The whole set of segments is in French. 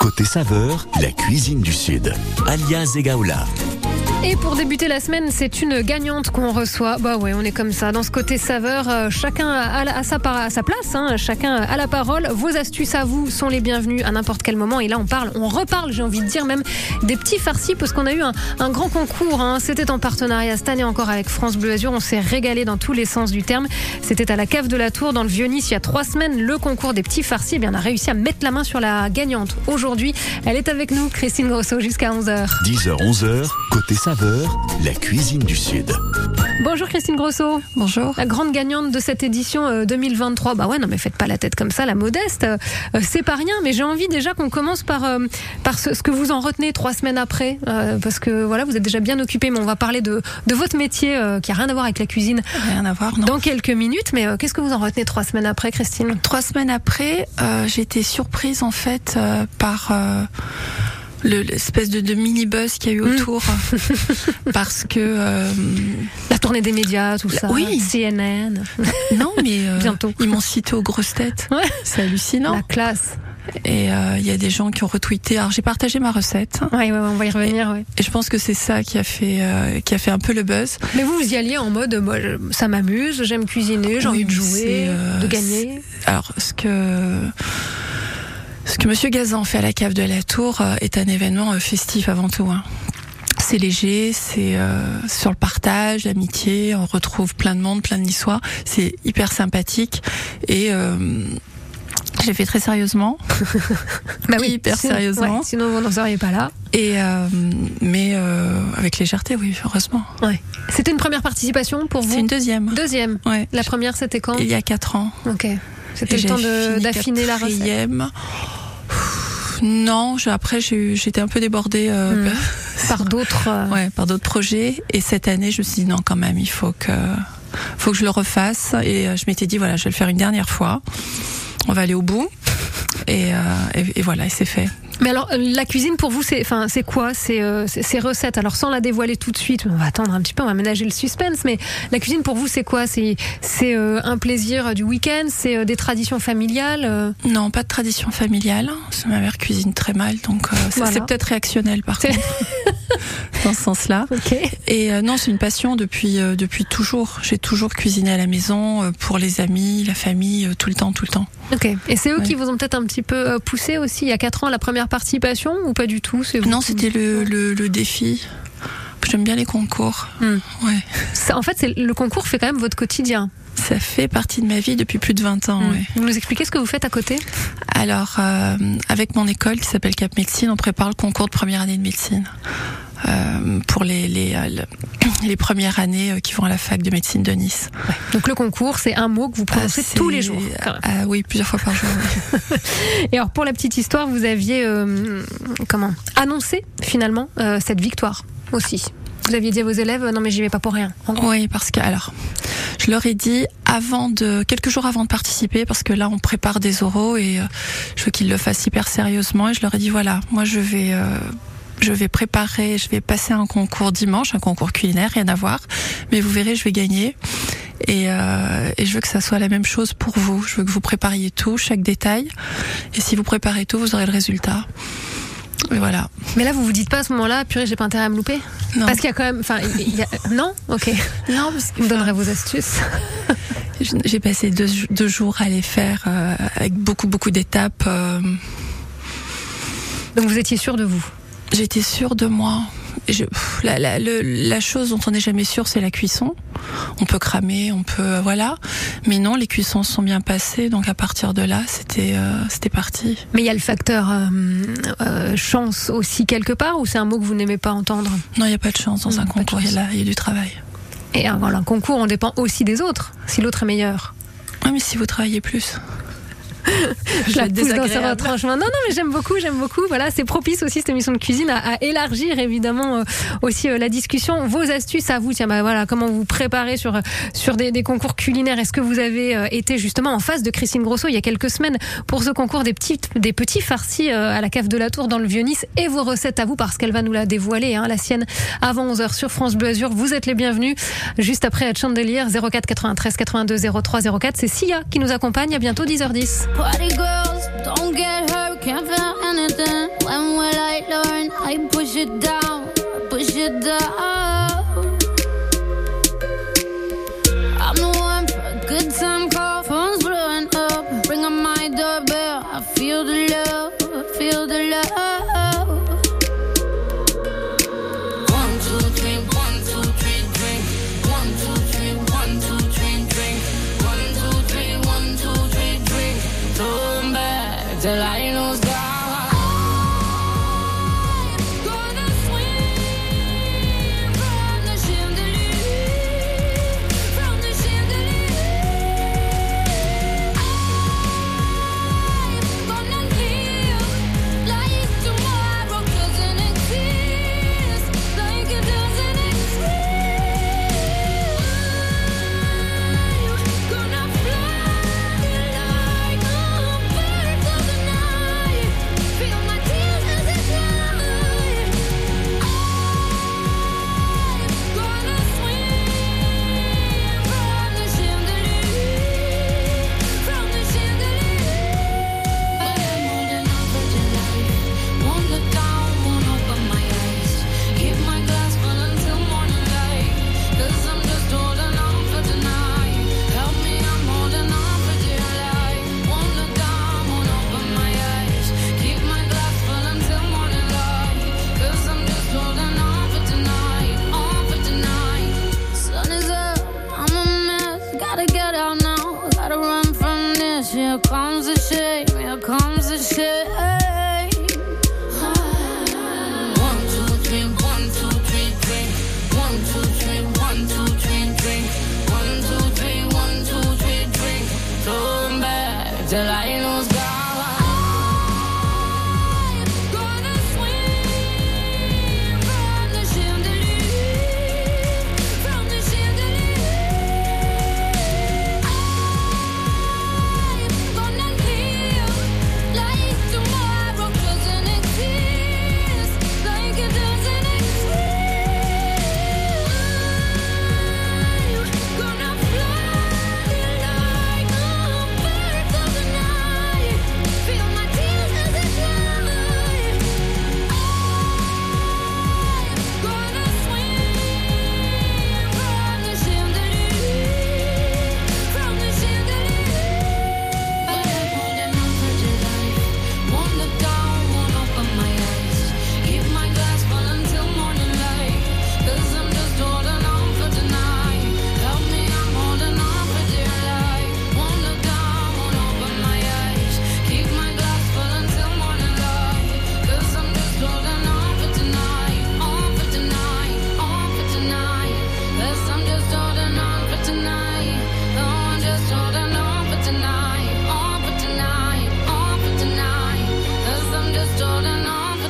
Côté saveur, la cuisine du Sud. Alia Zegaoula. Et pour débuter la semaine, c'est une gagnante qu'on reçoit. Bah ouais, on est comme ça. Dans ce côté saveur, euh, chacun a, sa, place, hein. chacun a la parole. Vos astuces à vous sont les bienvenues à n'importe quel moment. Et là, on parle, on reparle, j'ai envie de dire même des petits farcis, parce qu'on a eu un, grand concours. Hein. C'était en partenariat cette année encore avec France Bleu Azur. On s'est régalé dans tous les sens du terme. C'était à la cave de la Tour, dans le Vieux-Nice, il y a trois semaines. Le concours des petits farcis, eh bien, on a réussi à mettre la main sur la gagnante. Aujourd'hui, elle est avec nous, Christine Grosso, jusqu'à 11h. 10h, 11h, côté saveur la cuisine du Sud. Bonjour Christine Grosso. Bonjour. La grande gagnante de cette édition 2023. Euh, bah ouais, non mais faites pas la tête comme ça, la modeste. Euh, c'est pas rien, mais j'ai envie déjà qu'on commence par, euh, par ce, que vous en retenez trois semaines après. parce que voilà, vous êtes déjà bien occupé, mais on va parler de, de votre métier qui a rien à voir avec la cuisine. Rien à voir, non. Dans quelques minutes, mais qu'est-ce que vous en retenez trois semaines après, Christine? Trois semaines après, j'ai été surprise en fait par l'espèce de, de mini buzz qu'il y a eu mm. autour parce que euh, la tournée des médias tout ça oui CNN non mais euh, bientôt ils m'ont cité aux grosses têtes ouais. c'est hallucinant la classe et euh, il y a des gens qui ont retweeté. Alors j'ai partagé ma recette. Oui, ouais, on va y revenir. Et, et je pense que c'est ça qui a fait euh, qui a fait un peu le buzz. Mais vous vous y alliez en mode moi ça m'amuse, j'aime cuisiner, j'ai envie de jouer, euh, de gagner. Alors ce que ce que Monsieur Gazan fait à la cave de la Tour euh, est un événement euh, festif avant tout. Hein. C'est léger, c'est euh, sur le partage, l'amitié, on retrouve plein de monde, plein de niçois. C'est hyper sympathique et euh, je l'ai fait très sérieusement. bah oui, hyper sérieusement. sinon vous n'en seriez pas là. Et euh, mais euh, avec légèreté, oui, heureusement. Ouais. C'était une première participation pour vous C'est une deuxième. Deuxième. Ouais. La première, c'était quand? Il y a quatre ans. Ok. C'était le temps d'affiner la recette. Non, après j'étais un peu débordée euh, hmm. par d'autres euh, ouais, par d'autres projets et cette année je me suis dit non quand même il faut que faut que je le refasse et euh, je m'étais dit voilà je vais le faire une dernière fois. On va aller au bout et, et, et voilà et c'est fait. Mais alors, la cuisine pour vous, c'est, enfin, c'est quoi? C'est euh, ces recettes Alors, sans la dévoiler tout de suite, on va attendre un petit peu, on va ménager le suspense. Mais la cuisine pour vous, c'est quoi? C'est c'est euh, un plaisir du week-end? C'est euh, des traditions familiales Non, pas de tradition familiale. Ma mère cuisine très mal, donc c'est peut-être réactionnel par contre. dans ce sens-là. Et non, c'est une passion depuis depuis toujours. J'ai toujours cuisiné à la maison pour les amis, la famille, tout le temps, tout le temps. Ok. Et c'est eux qui vous ont peut-être un petit peu poussé aussi il y a quatre ans la première participation ou pas du tout? Non, c'était le, le, défi. J'aime bien les concours. Hmm. Ouais. en fait, le concours fait quand même votre quotidien. Ça fait partie de ma vie depuis plus de 20 ans. Hmm. Vous nous expliquez ce que vous faites à côté? Alors, euh, avec mon école qui s'appelle Cap Médecine, on prépare le concours de première année de médecine. Euh, pour les, les, euh, les, premières années qui vont à la fac de médecine de Nice. Donc le concours, c'est un mot que vous prononcez ah, tous les jours. Ah, oui, plusieurs fois par jour. Et alors pour la petite histoire, vous aviez comment? Annoncé finalement cette victoire aussi. Vous aviez dit à vos élèves non mais j'y vais pas pour rien. Oui, parce que alors je leur ai dit avant de quelques jours avant de participer parce que là on prépare des oraux et je veux qu'ils le fassent hyper sérieusement et je leur ai dit voilà moi je vais je vais préparer, je vais passer un concours dimanche, un concours culinaire, rien à voir, mais vous verrez, je vais gagner. Et, euh, et, je veux que ça soit la même chose pour vous. Je veux que vous prépariez tout, chaque détail. Et si vous préparez tout, vous aurez le résultat. Et voilà. Mais là, vous vous dites pas à ce moment-là, purée, j'ai pas intérêt à me louper Non. Parce qu'il y a quand même. Enfin, non Ok. Non, parce que. Vous me donnerez vos astuces. J'ai passé deux, deux, jours à les faire euh, avec beaucoup, beaucoup d'étapes. Euh... Donc vous étiez sûr de vous J'étais sûre de moi. Je, la, la, la, chose dont on n'est jamais sûr, c'est la cuisson. On peut cramer, on peut voilà, mais non, les cuissons sont bien passées, donc à partir de là, c'était euh, c'était parti. Mais il y a le facteur euh, euh, chance aussi quelque part, ou c'est un mot que vous n'aimez pas entendre? Non, il n'y a pas de chance dans un concours. Il y, a, il y a du travail. Et voilà, un concours, on dépend aussi des autres. Si l'autre est meilleur. Oui, mais si vous travaillez plus. je la pousse dans sa Non, non, mais j'aime beaucoup, j'aime beaucoup. Voilà, c'est propice aussi cette émission de cuisine à, élargir évidemment euh, aussi euh, la discussion. Vos astuces à vous, tiens, bah voilà, comment vous préparez sur sur des, des concours culinaires. Est-ce que vous avez euh, été justement en face de Christine Grosso il y a quelques semaines pour ce concours des petits des petits farcis à la cave de la Tour dans le Vieux-Nice? Et vos recettes à vous parce qu'elle va nous la dévoiler, hein, la sienne avant 11h sur France Bleu Azur. Vous êtes les bienvenus. Juste après à Chandelier 04 93 82 03 04. C'est Sia qui nous accompagne. À bientôt 10h10. Party girls, don't get hurt, can't feel anything. When will I learn? I push it down, push it down.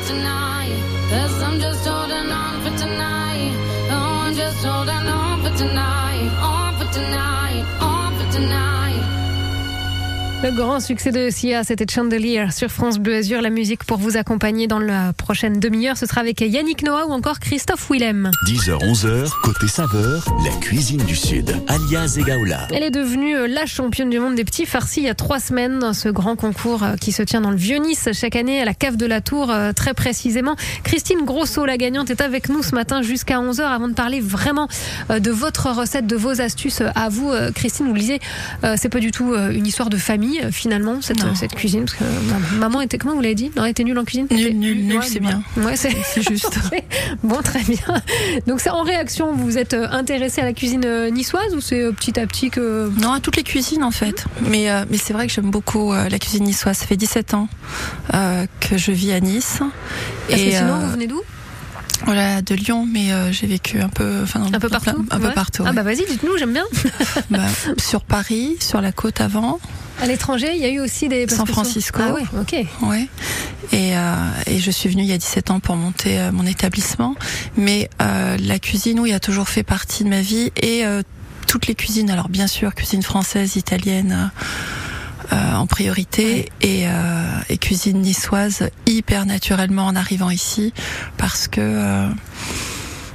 Tonight. Cause I'm just holding on for tonight. No, I'm just holding on for tonight. On for tonight, on for tonight. Le grand succès de Sia, c'était Chandelier sur France Bleu Azur. La musique pour vous accompagner dans la prochaine demi-heure, ce sera avec Yannick Noah ou encore Christophe Willem. 10h, 11h, côté saveur, la cuisine du Sud. Alia Zegaoula. Elle est devenue euh, la championne du monde des petits farcis il y a trois semaines dans ce grand concours euh, qui se tient dans le Vieux-Nice chaque année à la cave de la Tour, euh, très précisément. Christine Grosso, la gagnante, est avec nous ce matin jusqu'à 11h avant de parler vraiment de votre recette, de vos astuces à vous. Christine, vous le disiez, c'est pas du tout une histoire de famille euh, finalement, cette, cuisine. Parce que euh, maman était, comment vous l'avez dit? Non, elle était nulle en cuisine? Nul, Elle était nul, nul, Ouais, c'est bien. Ouais, c'est juste. Bon, très bien. Donc, c'est en réaction, vous vous êtes euh, intéressé à la cuisine niçoise ou c'est petit à petit que. Non, à toutes les cuisines en fait. Mais, euh, mais c'est vrai que j'aime beaucoup euh, la cuisine niçoise. Ça fait 17 ans euh, que je vis à Nice. Parce que sinon, vous venez d'où? Voilà, de Lyon, mais euh, j'ai vécu un peu, enfin, Un peu plein- partout un peu partout. Ah, ouais. bah vas-y, dites-nous, j'aime bien. Bah, sur Paris, sur la côte avant, À l'étranger, il y a eu aussi des. San Francisco. Ah, ouais, ok. ouais. Et, euh, et je suis venue il y a 17 ans pour monter euh, mon établissement. Mais euh, la cuisine, oui, a toujours fait partie de ma vie et toutes les cuisines. Alors bien sûr, cuisine française, italienne. euh, en priorité et, euh, et cuisine niçoise hyper naturellement en arrivant ici parce que euh,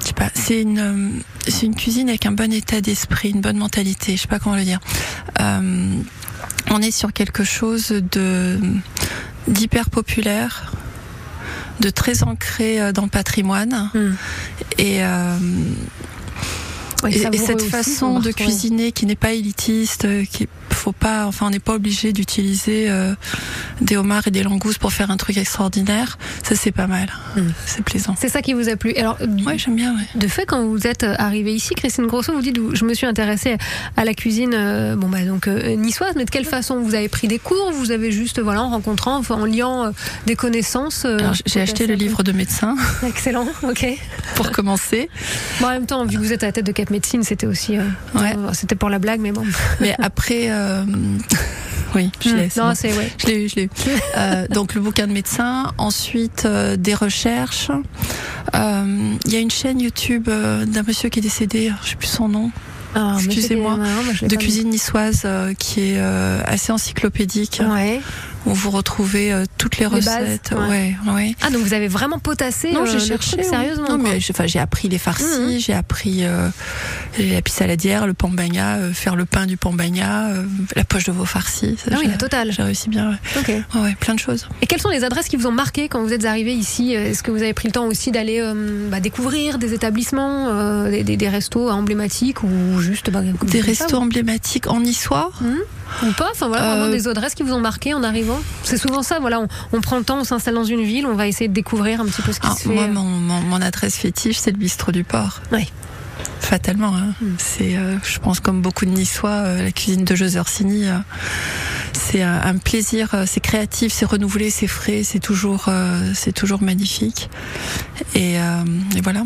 je sais pas c'est une c'est une cuisine avec un bon état d'esprit une bonne mentalité je sais pas comment le dire on est sur quelque chose de d'hyper populaire, de très ancré euh, dans le patrimoine. Hmm. Et, euh, et, et cette aussi, façon de cuisiner qui n'est pas élitiste, euh, qui faut pas, enfin on n'est pas obligé d'utiliser euh, des homards et des langoustes pour faire un truc extraordinaire. Ça c'est pas mal, Mm. c'est plaisant. C'est ça qui vous a plu. Alors, Ouais, j'aime bien. Ouais. de fait, quand vous êtes arrivé ici, Christine Grosso, vous dites, je me suis intéressée à la cuisine, euh, bon bah donc euh, niçoise, mais de quelle façon? Vous avez pris des cours? Vous avez juste, voilà, en rencontrant, en liant euh, des connaissances euh, j'ai acheté le livre de médecin Excellent, ok. pour commencer, Bon, en même temps, vu que vous êtes à la tête de Cap Médecine, c'était aussi, euh, Ouais. euh, c'était pour la blague, mais bon. mais après, euh, oui, je l'ai. c'est non, c'est ouais. Je l'ai eu, je l'ai eu. Euh, donc le bouquin de médecin, ensuite euh, des recherches. Euh, Il y a une chaîne YouTube d'un monsieur qui est décédé, je sais plus son nom, Ah, Excusez-moi, de cuisine niçoise qui est assez encyclopédique. Ouais. Où vous retrouvez euh, toutes les Les bases, recettes. ouais. ouais, ouais. Ah, donc vous avez vraiment potassé Non, euh, j'ai cherché truc, sérieusement. Non, quoi. mais j'ai enfin, j'ai appris les farcis, Mhm. j'ai appris euh, la pissaladière, le pambagna, faire le pain du pambagna, la poche de veau farcis. Ça, Ah oui, j'ai- la totale. J'ai réussi bien. Ouais. Ok. Plein de choses. Et quelles sont les adresses qui vous ont marqué quand vous êtes arrivé ici Est-ce que vous avez pris le temps aussi d'aller bah, découvrir des établissements, des, des- des restos emblématiques ou juste bah, Des ça, restos emblématiques en niçois? Ou pas Enfin voilà, vraiment Euh, des adresses qui vous ont marqué en arrivant. C'est souvent ça. Voilà, on, on prend le temps, on s'installe dans une ville, on va essayer de découvrir un petit peu ce qui Ah, se fait. moi, euh. mon, mon, mon adresse fétiche, c'est le bistrot du port. Ouais. Fatalement. Hein. Mm. C'est, euh, je pense, comme beaucoup de Niçois, euh, la cuisine de José Orsini, euh, c'est un, un plaisir. euh, c'est créatif, c'est renouvelé, c'est frais, c'est toujours, euh, c'est toujours magnifique. Et, euh, et voilà.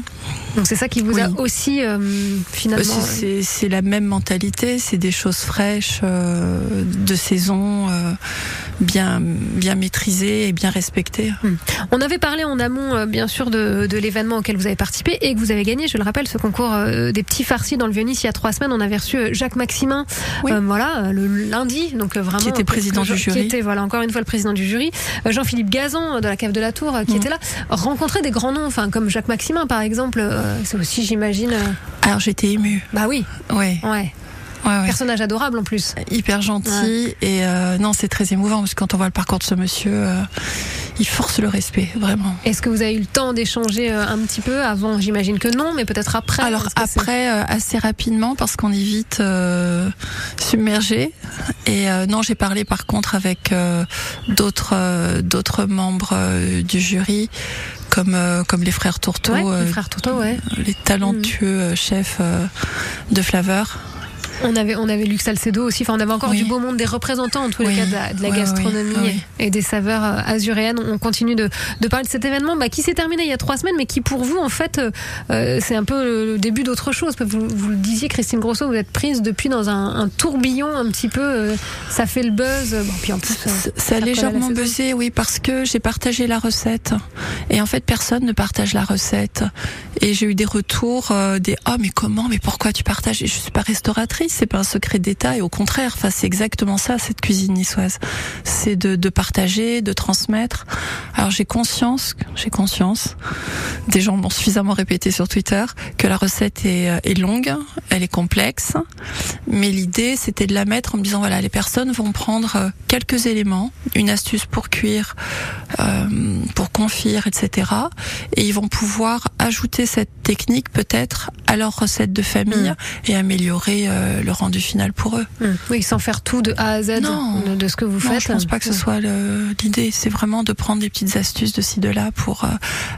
Donc c'est ça qui vous a aussi finalement. C'est- C'est la même mentalité, c'est des choses fraîches, de saison, bien, bien maîtrisées et bien respectées. On avait parlé en amont, bien sûr, de, de l'événement auquel vous avez participé et que vous avez gagné, je le rappelle, ce concours des petits farcis dans le Vieux-Nice il y a trois semaines. On avait reçu Jacques Maximin, Oui. euh, voilà, le lundi, donc vraiment. Qui était président du jury. Qui était, voilà, encore une fois, le président du jury. Euh, Jean-Philippe Gazan euh, de la Cave de la Tour, euh, qui Mhm. était là. Rencontrer des grands noms, enfin, comme Jacques Maximin, par exemple, c'est aussi, j'imagine. Alors j'étais émue. bah oui, Ouais, ouais. Ouais, ouais. Personnage adorable en plus. hyper gentil et euh, non c'est très émouvant parce que quand on voit le parcours de ce monsieur euh, il force le respect vraiment Est-ce que vous avez eu le temps d'échanger euh, un petit peu avant? J'imagine que non, mais peut-être après. alors après euh, assez rapidement parce qu'on est vite euh, submergé et euh, non j'ai parlé par contre avec euh, d'autres euh, d'autres membres du jury comme euh, comme les frères Tourteau Ouais, euh, le frère Toto, ouais. les talentueux euh, chefs euh, de flaveur On avait, on avait Luc Salcedo aussi. Enfin, on avait encore Oui. du beau monde, des représentants en tous les cas de la, de la Ouais, gastronomie oui. et des saveurs euh, azuréennes. On continue de, de parler de cet événement bah, qui s'est terminé il y a trois semaines, mais qui pour vous, en fait, euh, euh, c'est un peu le début d'autre chose. Vous, vous le disiez, Christine Grosso, vous êtes prise depuis dans un, un tourbillon un petit peu. euh, ça fait le buzz. Bon, puis en plus, Ça- Ça a légèrement buzzé, oui, parce que j'ai partagé la recette. Et en fait, personne ne partage la recette. Et j'ai eu des retours, euh, des « Oh, mais comment Mais pourquoi tu partages ?» Et Je suis pas restauratrice, c'est pas un secret d'État. Et au contraire, enfin, c'est exactement ça, cette cuisine niçoise. C'est de, de partager, de transmettre. Alors j'ai conscience, j'ai conscience, des gens m'ont suffisamment répété sur Twitter, que la recette est, euh, est longue, elle est complexe. Mais l'idée, c'était de la mettre en me disant, voilà, les personnes vont prendre euh, quelques éléments, une astuce pour cuire, euh, pour confire, etc. Et ils vont pouvoir ajouter cette technique peut-être à leur recette de famille Mm. et améliorer euh, le rendu final pour eux. hum, oui, sans faire tout de A à Z Non. de, ce que vous Non, faites. je pense pas que ce Hum. soit l'idée. C'est vraiment de prendre des petites astuces de ci de là pour euh,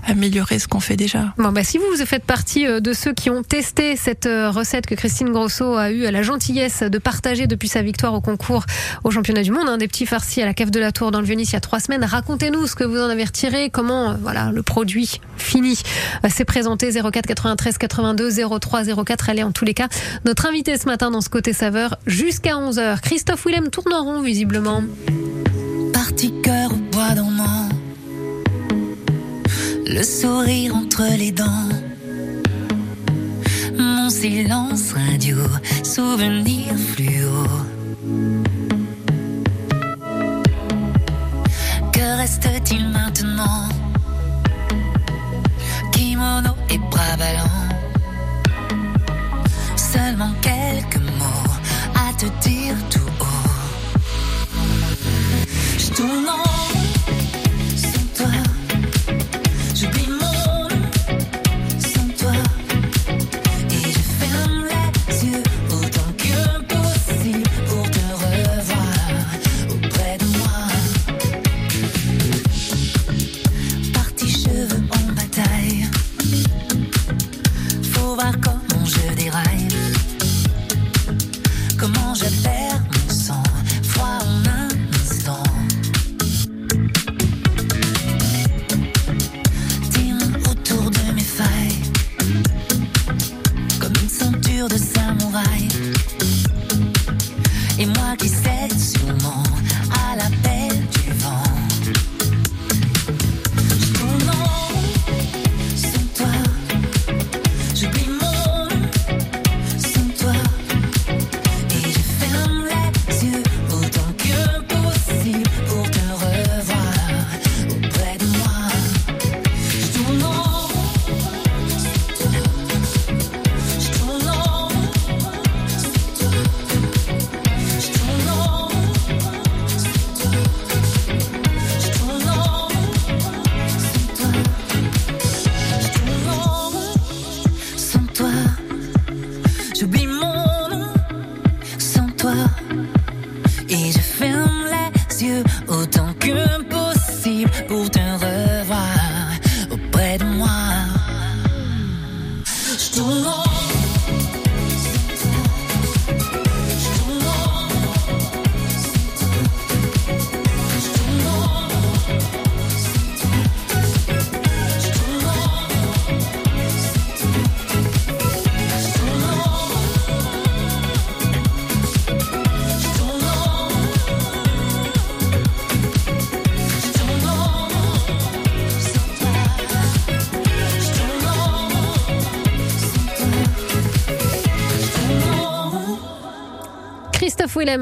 améliorer ce qu'on fait déjà. Bon, bah, si vous, vous faites partie euh, de ceux qui ont testé cette recette que Christine Grosso a eu la gentillesse de partager depuis sa victoire au concours au championnat du monde, hein, des petits farcis à la cave de la Tour dans le Vieux-Nice il y a trois semaines, racontez-nous ce que vous en avez retiré, comment voilà le produit fini s'est présenté 04 93 82 03 04. Elle en tous les cas notre invité ce matin dans ce côté saveur jusqu'à 11h. Christophe Willem tourne en rond visiblement. Parti cœur au bois dormant, le sourire entre les dents. Mon silence radio, souvenir fluo. Que reste-t-il maintenant? Kimono et bras ballants.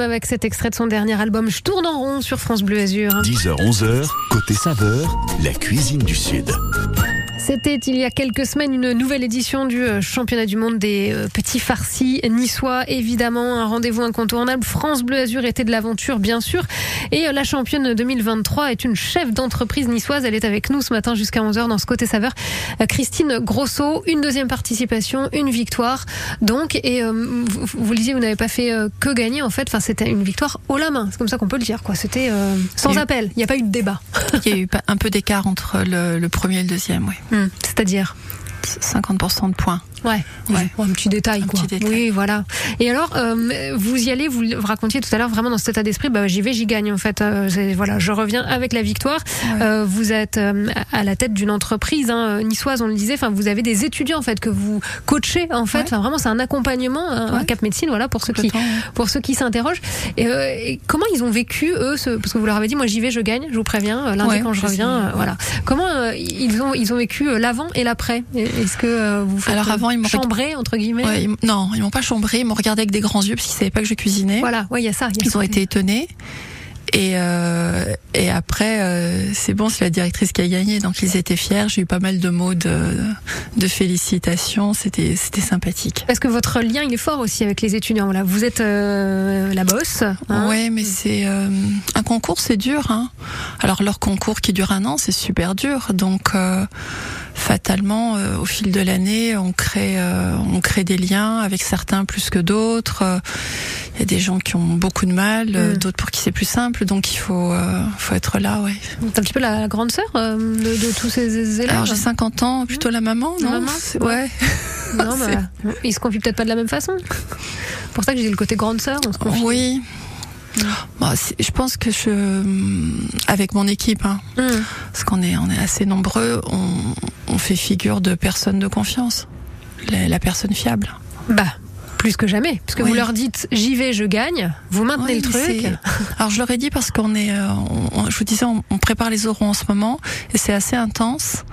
Avec cet extrait de son dernier album Je tourne en rond sur France Bleu Azur. 10h, 11h, côté saveur, la cuisine du Sud. C'était il y a quelques semaines une nouvelle édition du euh, championnat du monde des euh, petits farcis niçois. Évidemment, un rendez-vous incontournable. France Bleu Azur était de l'aventure, bien sûr. Et euh, la championne 2023 est une chef d'entreprise niçoise. Elle est avec nous ce matin jusqu'à 11h dans ce côté saveur. Christine Grosso, une deuxième participation, une victoire. Donc, et euh, vous, vous le disiez, vous n'avez pas fait euh, que gagner. En fait, enfin, c'était une victoire haut la main. C'est comme ça qu'on peut le dire. Quoi. C'était euh, sans appel. Il n'y a pas eu de débat. Il y a eu un peu d'écart entre le, le premier et le deuxième, oui. Hmm. C'est-à-dire 50% de points. Ouais, Ouais. un petit détail Un quoi. petit détail. Oui, voilà. Et alors, euh, vous y allez, vous racontiez tout à l'heure vraiment dans cet état d'esprit. Bah, j'y vais, j'y gagne en fait. Euh, voilà, je reviens avec la victoire. Ouais. Euh, vous êtes euh, à la tête d'une entreprise hein, niçoise, on le disait. Enfin, vous avez des étudiants en fait que vous coachez en fait. Ouais. Enfin, vraiment, c'est un accompagnement, un, Ouais. Cap Médecine, voilà pour ceux qui pour ceux qui s'interrogent. Et, euh, et comment ils ont vécu eux ce, Parce que vous leur avez dit, moi j'y vais, je gagne. Je vous préviens. euh, Lundi quand je reviens, euh, voilà. Comment euh, ils ont ils ont vécu euh, l'avant et l'après? Est-ce que euh, vous faites Alors, avant, ils m'ont- chambrer entre guillemets Ouais, ils non, ils m'ont pas chambré, ils m'ont regardé avec des grands yeux parce qu'ils savaient pas que je cuisinais. Voilà, ouais, il y a ça. il y a Ils ça. ont été étonnés. Et, euh, et après, euh, c'est bon, c'est la directrice qui a gagné, donc ils étaient fiers. J'ai eu pas mal de mots de, de félicitations. C'était, c'était sympathique. Parce que votre lien, il est fort aussi avec les étudiants. Voilà, vous êtes euh, la bosse. hein. ouais, mais c'est un concours, c'est dur. Hein. Alors leur concours qui dure un an, c'est super dur. Donc fatalement, euh, au fil de l'année, on crée, euh, on crée des liens avec certains plus que d'autres. Il y a des gens qui ont beaucoup de mal, euh, Mm. d'autres pour qui c'est plus simple. Donc il faut, faut être là, ouais. C'est un petit peu la grande sœur de, de tous ces élèves. Alors j'ai 50 ans, plutôt la maman, La non maman, C'est- ouais. Non, c'est- bah, ils se confient peut-être pas de la même façon. pour ça que j'ai le côté grande sœur. On se confie. Oui. Bon, c'est- je pense que je, avec mon équipe, hein, Hum. parce qu'on est, on est assez nombreux, on, on fait figure de personne de confiance, la, la personne fiable. Bah. Plus que jamais, parce que Oui. vous leur dites j'y vais, je gagne, vous maintenez le truc. Alors je leur ai dit parce qu'on est, euh, on- je vous disais, on, on prépare les oraux en ce moment et c'est assez intense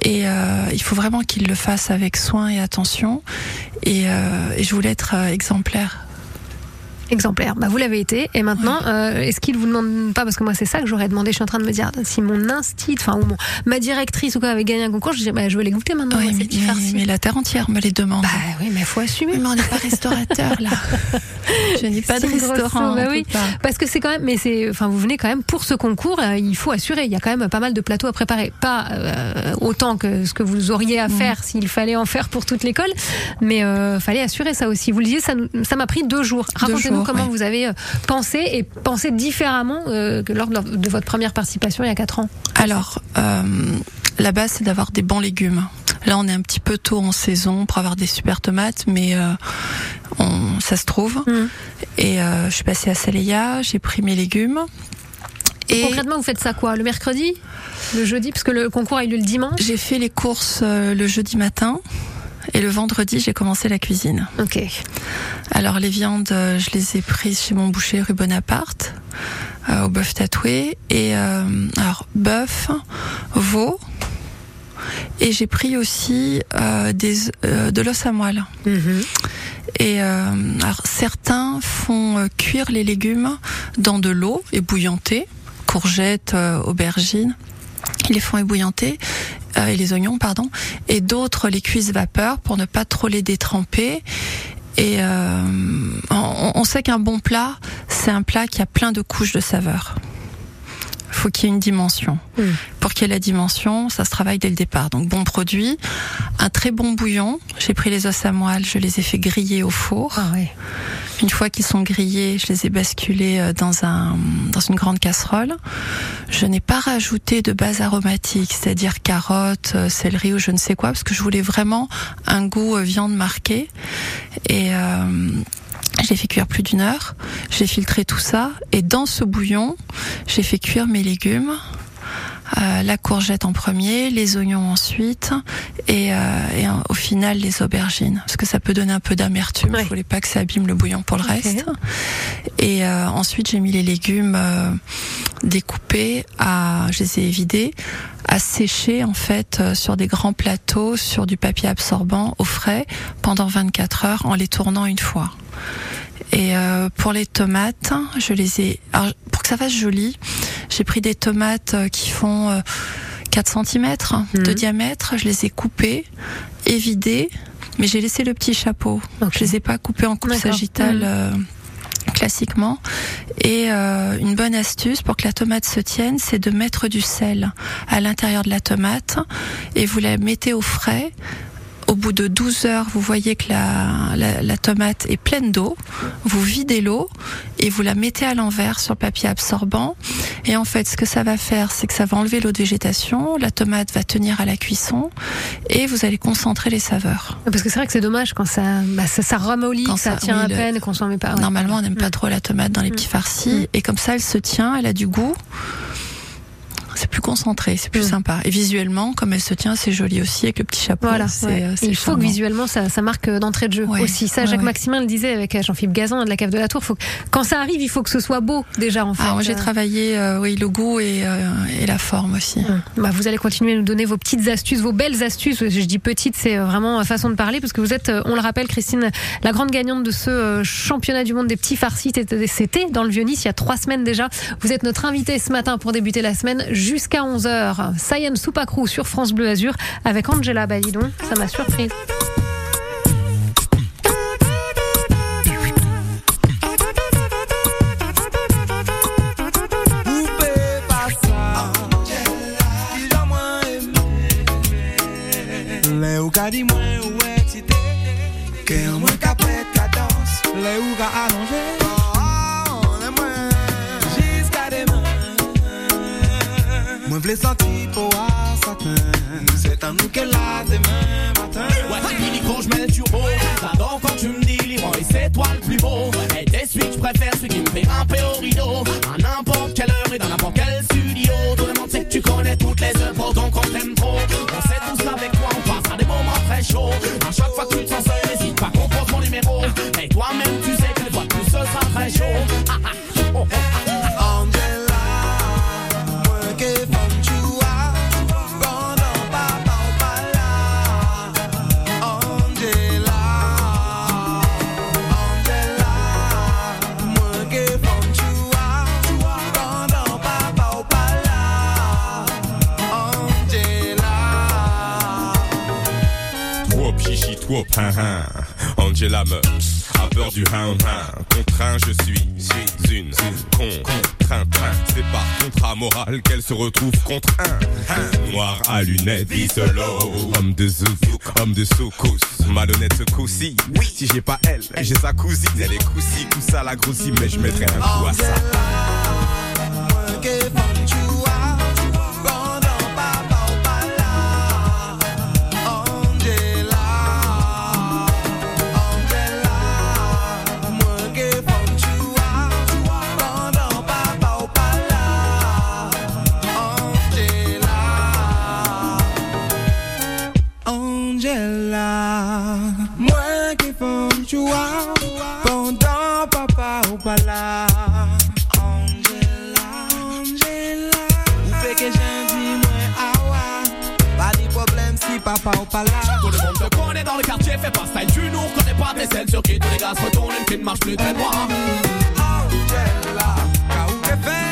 et euh, il faut vraiment qu'ils le fassent avec soin et attention et, euh, et je voulais être exemplaire. Exemplaire. Bah, vous l'avez été. Et maintenant, euh, est-ce qu'ils vous demandent pas, parce que moi c'est ça que j'aurais demandé, je suis en train de me dire, si mon instit, enfin, ou mon, ma directrice ou quoi avait gagné un concours, je dirais, bah, je veux les goûter maintenant, Oui, mais, mais- la terre entière me les demande. Bah oui, mais faut assumer. Mais on n'est pas restaurateur là. Je n'ai pas de restaurant. bah oui. Parce que c'est quand même, mais c'est, enfin, vous venez quand même pour ce concours. euh, il faut assurer. Il y a quand même pas mal de plateaux à préparer. Pas euh, autant que ce que vous auriez à faire s'il fallait en faire pour toute l'école, mais euh, fallait assurer ça aussi. Vous le disiez, ça, m'a pris deux jours. Racontez-nous comment ouais. vous avez euh, pensé et pensé différemment euh, que lors de, de votre première participation il y a quatre ans. Alors, euh, la base, c'est d'avoir des bons légumes. Là, on est un petit peu tôt en saison pour avoir des super tomates, mais euh, on, ça se trouve. Mhm. Et euh, je suis passée à Saléya, j'ai pris mes légumes. Et Concrètement, vous faites ça quoi Le mercredi, le jeudi, parce que le concours a eu lieu le dimanche. j'ai fait les courses euh, le jeudi matin. Et le vendredi, j'ai commencé la cuisine. Ok. Alors les viandes, je les ai prises chez mon boucher rue Bonaparte, euh, au bœuf tatoué. Et euh, alors bœuf, veau. Et j'ai pris aussi euh, des, euh, de l'os à moelle. Et euh, alors certains font cuire les légumes dans de l'eau ébouillantée, courgettes, aubergines. Ils les font ébouillanter et les oignons, pardon. Et d'autres les cuisent vapeur pour ne pas trop les détremper. Et on, on sait qu'un bon plat, c'est un plat qui a plein de couches de saveurs. Faut qu'il y ait une dimension. Pour qu'il y ait la dimension, ça se travaille dès le départ. Donc bon produit, un très bon bouillon. J'ai pris les os à moelle, je les ai fait griller au four. Ah. Une fois qu'ils sont grillés, je les ai basculés euh, dans un dans une grande casserole. Je n'ai pas rajouté de base aromatique, c'est-à-dire carottes, euh, céleri ou je ne sais quoi, parce que je voulais vraiment un goût euh, viande marqué. Et euh, j'ai fait cuire plus d'une heure. J'ai filtré tout ça et dans ce bouillon, j'ai fait cuire mes légumes. Euh, la courgette en premier, les oignons ensuite, et, euh, et euh, au final les aubergines, parce que ça peut donner un peu d'amertume. Ouais. Je voulais pas que ça abîme le bouillon pour le reste. Et euh, ensuite j'ai mis les légumes découpés, à, je les ai vidés, à sécher en fait sur des grands plateaux, sur du papier absorbant au frais pendant 24 heures en les tournant une fois. Et euh, pour les tomates, je les ai. alors, pour que ça fasse joli, j'ai pris des tomates euh, qui font euh, 4 cm de Mhm. diamètre. Je les ai coupées et vidées, mais j'ai laissé le petit chapeau. Ok. Je les ai pas coupées en coupe sagittale. Mhm. euh, classiquement et euh, une bonne astuce pour que la tomate se tienne c'est de mettre du sel à l'intérieur de la tomate et vous la mettez au frais au bout de 12 heures, vous voyez que la, la, la tomate est pleine d'eau. Vous videz l'eau et vous la mettez à l'envers sur le papier absorbant. Et en fait, ce que ça va faire, c'est que ça va enlever l'eau de végétation. La tomate va tenir à la cuisson et vous allez concentrer les saveurs. Parce que c'est vrai que c'est dommage quand ça, bah, ça, ça ramollit, Quand ça, ça- tient oui, à le- peine, qu'on s'en met pas. Normalement, on n'aime pas Mm. trop la tomate dans les petits farcis. Et comme ça, elle se tient, elle a du goût. C'est plus concentré, c'est plus Mm. sympa. Et visuellement, comme elle se tient, c'est joli aussi avec le petit chapeau. Voilà. c'est, ouais. euh, il faut que visuellement ça, ça marque euh, d'entrée de jeu Ouais. aussi. Ça, Jacques ouais. Maximin le disait avec euh, Jean-Philippe Gazan de la cave de la Tour. Faut que, quand ça arrive, il faut que ce soit beau déjà en fait. Ah, moi, j'ai travaillé, euh, oui, le goût et, euh, et la forme aussi. Hum. Bah, vous allez continuer à nous donner vos petites astuces, vos belles astuces. Je dis petites, c'est vraiment façon de parler parce que vous êtes, on le rappelle, Christine, la grande gagnante de ce championnat du monde des petits farcis. C'était dans le Vieux-Nice il y a trois semaines déjà. Vous êtes notre invité ce matin pour débuter la semaine jusqu'à 11h. Sayan Soupacrou sur France Bleu Azur avec Angela Balidon. Ça m'a surprise. V'lais senti pour à satin C'est à nous qu'elle a demain matin Ouais, Billy, quand je mets le turbo, j'adore quand tu me dis et c'est toi le plus beau. Et des suites, je préfère celui qui me fait grimper au rideau. À n'importe quelle heure et dans n'importe quel studio. Tout le monde sait que tu connais toutes les œuvres, donc on t'aime trop. On sait tous avec toi, on passera des moments très chauds. À chaque fois que tu te sens seul, n'hésite pas, compose mon numéro. Et toi-même, tu sais que fois de plus, ce sera très chaud. Trop hein, hein. Angela me pas peur du hein, hein. Contraint, je suis, suis une contrainte. C'est par contrat moral qu'elle se retrouve contre un. hein. Noir à lunettes, solo. Homme de zouk, homme de soukous. Malhonnête ce coup-ci. Oui, si j'ai pas elle, j'ai sa cousine. Elle est coussi, tout ça la grossit, mais je mettrai un coup à ça. Pas là. Tout le monde te connaît dans le quartier, fais pas style, tu nous reconnais pas, t'es celle sur qui tous les gars se retournent, une qui ne marche plus très droit. Angela, ka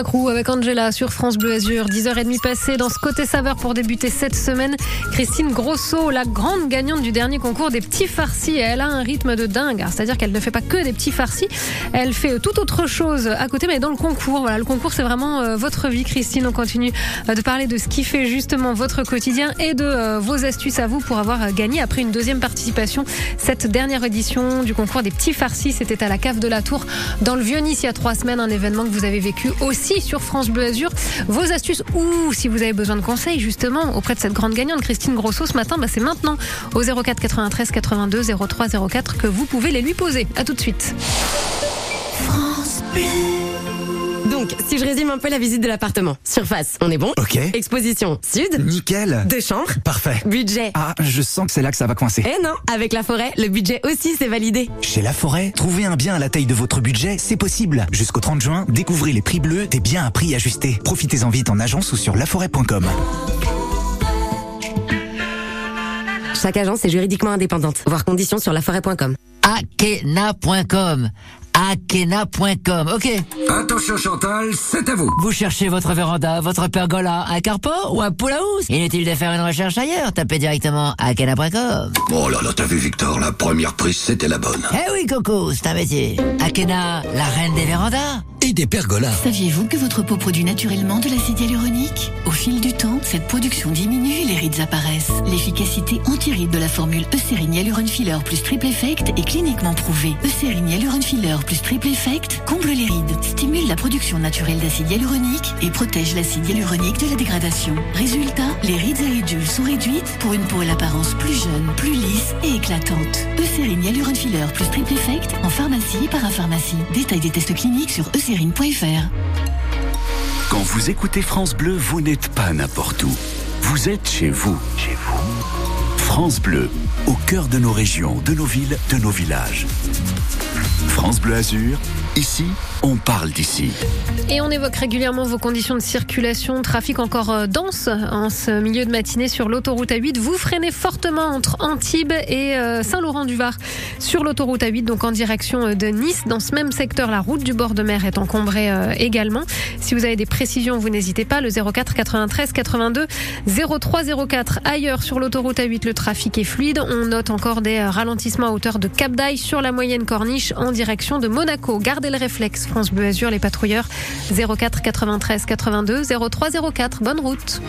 Avec Angela sur France Bleu Azur. 10h30 passées dans ce côté saveur pour débuter cette semaine. Christine Grosso, la grande gagnante du dernier concours des petits farcis. Elle a un rythme de dingue. Alors, C'est-à-dire qu'elle ne fait pas que des petits farcis. Elle fait tout autre chose à côté, mais dans le concours. Le concours, c'est vraiment euh, votre vie, Christine. On continue euh, de parler de ce qui fait justement votre quotidien et de euh, vos astuces à vous pour avoir gagné après une deuxième participation. Cette dernière édition du concours des petits farcis, c'était à la cave de la Tour dans le Vieux-Nice il y a trois semaines. Un événement que vous avez vécu aussi sur France Bleu Azur. Vos astuces ou si vous avez besoin de conseils justement auprès de cette grande gagnante Christine Grosso ce matin, bah, c'est maintenant au 04 93 82 03 04 que vous pouvez les lui poser. À tout de suite. Donc, si je résume un peu la visite de l'appartement. Surface, on est bon Ok. Exposition, sud. Nickel. Deux chambres. Parfait. Budget. Ah, je sens que c'est là que ça va coincer. Eh non, avec la forêt, le budget aussi c'est validé. Chez La Forêt, trouver un bien à la taille de votre budget, c'est possible. Jusqu'au 30 juin, découvrez les prix bleus des biens à prix ajustés. Profitez-en vite en agence ou sur laforêt.com. Chaque agence est juridiquement indépendante. Voir conditions sur laforêt.com. Akena.com. Akena.com. Ok. Attention Chantal, c'est à vous. Vous cherchez votre véranda, votre pergola, un carport ou un pool house Inutile de faire une recherche ailleurs? Tapez directement Akena.com. Oh là là, t'as vu Victor, la première prise c'était la bonne. Eh oui, Coco, c'est un métier. Akena, la reine des vérandas. Et des pergolas. Saviez-vous que votre peau produit naturellement de l'acide hyaluronique? Au fil du temps, cette production diminue, les rides apparaissent. L'efficacité anti-rides de la formule Eucérine Hyaluron Filler plus Triple Effect est cliniquement prouvée. Eucérine Hyaluron Filler plus Triple Effect comble les rides, stimule la production naturelle d'acide hyaluronique et protège l'acide hyaluronique de la dégradation. Résultat, les rides et ridules sont réduites pour une peau à l'apparence plus jeune, plus lisse et éclatante. Eucérine Hyaluron Filler plus Triple Effect en pharmacie et parapharmacie. Détail des tests cliniques sur eucérine.fr. Quand vous écoutez France Bleu, vous n'êtes pas n'importe où. Vous êtes chez vous. Chez vous. France Bleu, au cœur de nos régions, de nos villes, de nos villages. France Bleu Azur, Ici, on parle d'ici. Et on évoque régulièrement vos conditions de circulation, trafic encore euh, dense en ce milieu de matinée sur l'autoroute A8. Vous freinez fortement entre Antibes et euh, Saint-Laurent-du-Var sur l'autoroute A8, donc en direction euh, de Nice. Dans ce même secteur, la route du bord de mer est encombrée également. Si vous avez des précisions, vous n'hésitez pas. Le 04 93 82 03 04. Ailleurs sur l'autoroute A8, le trafic est fluide. On note encore des ralentissements à hauteur de Cap d'Aille sur la moyenne corniche en direction de Monaco. Gardez le réflexe. France Bleu Azur, les patrouilleurs 04 93 82 03 04. Bonne route.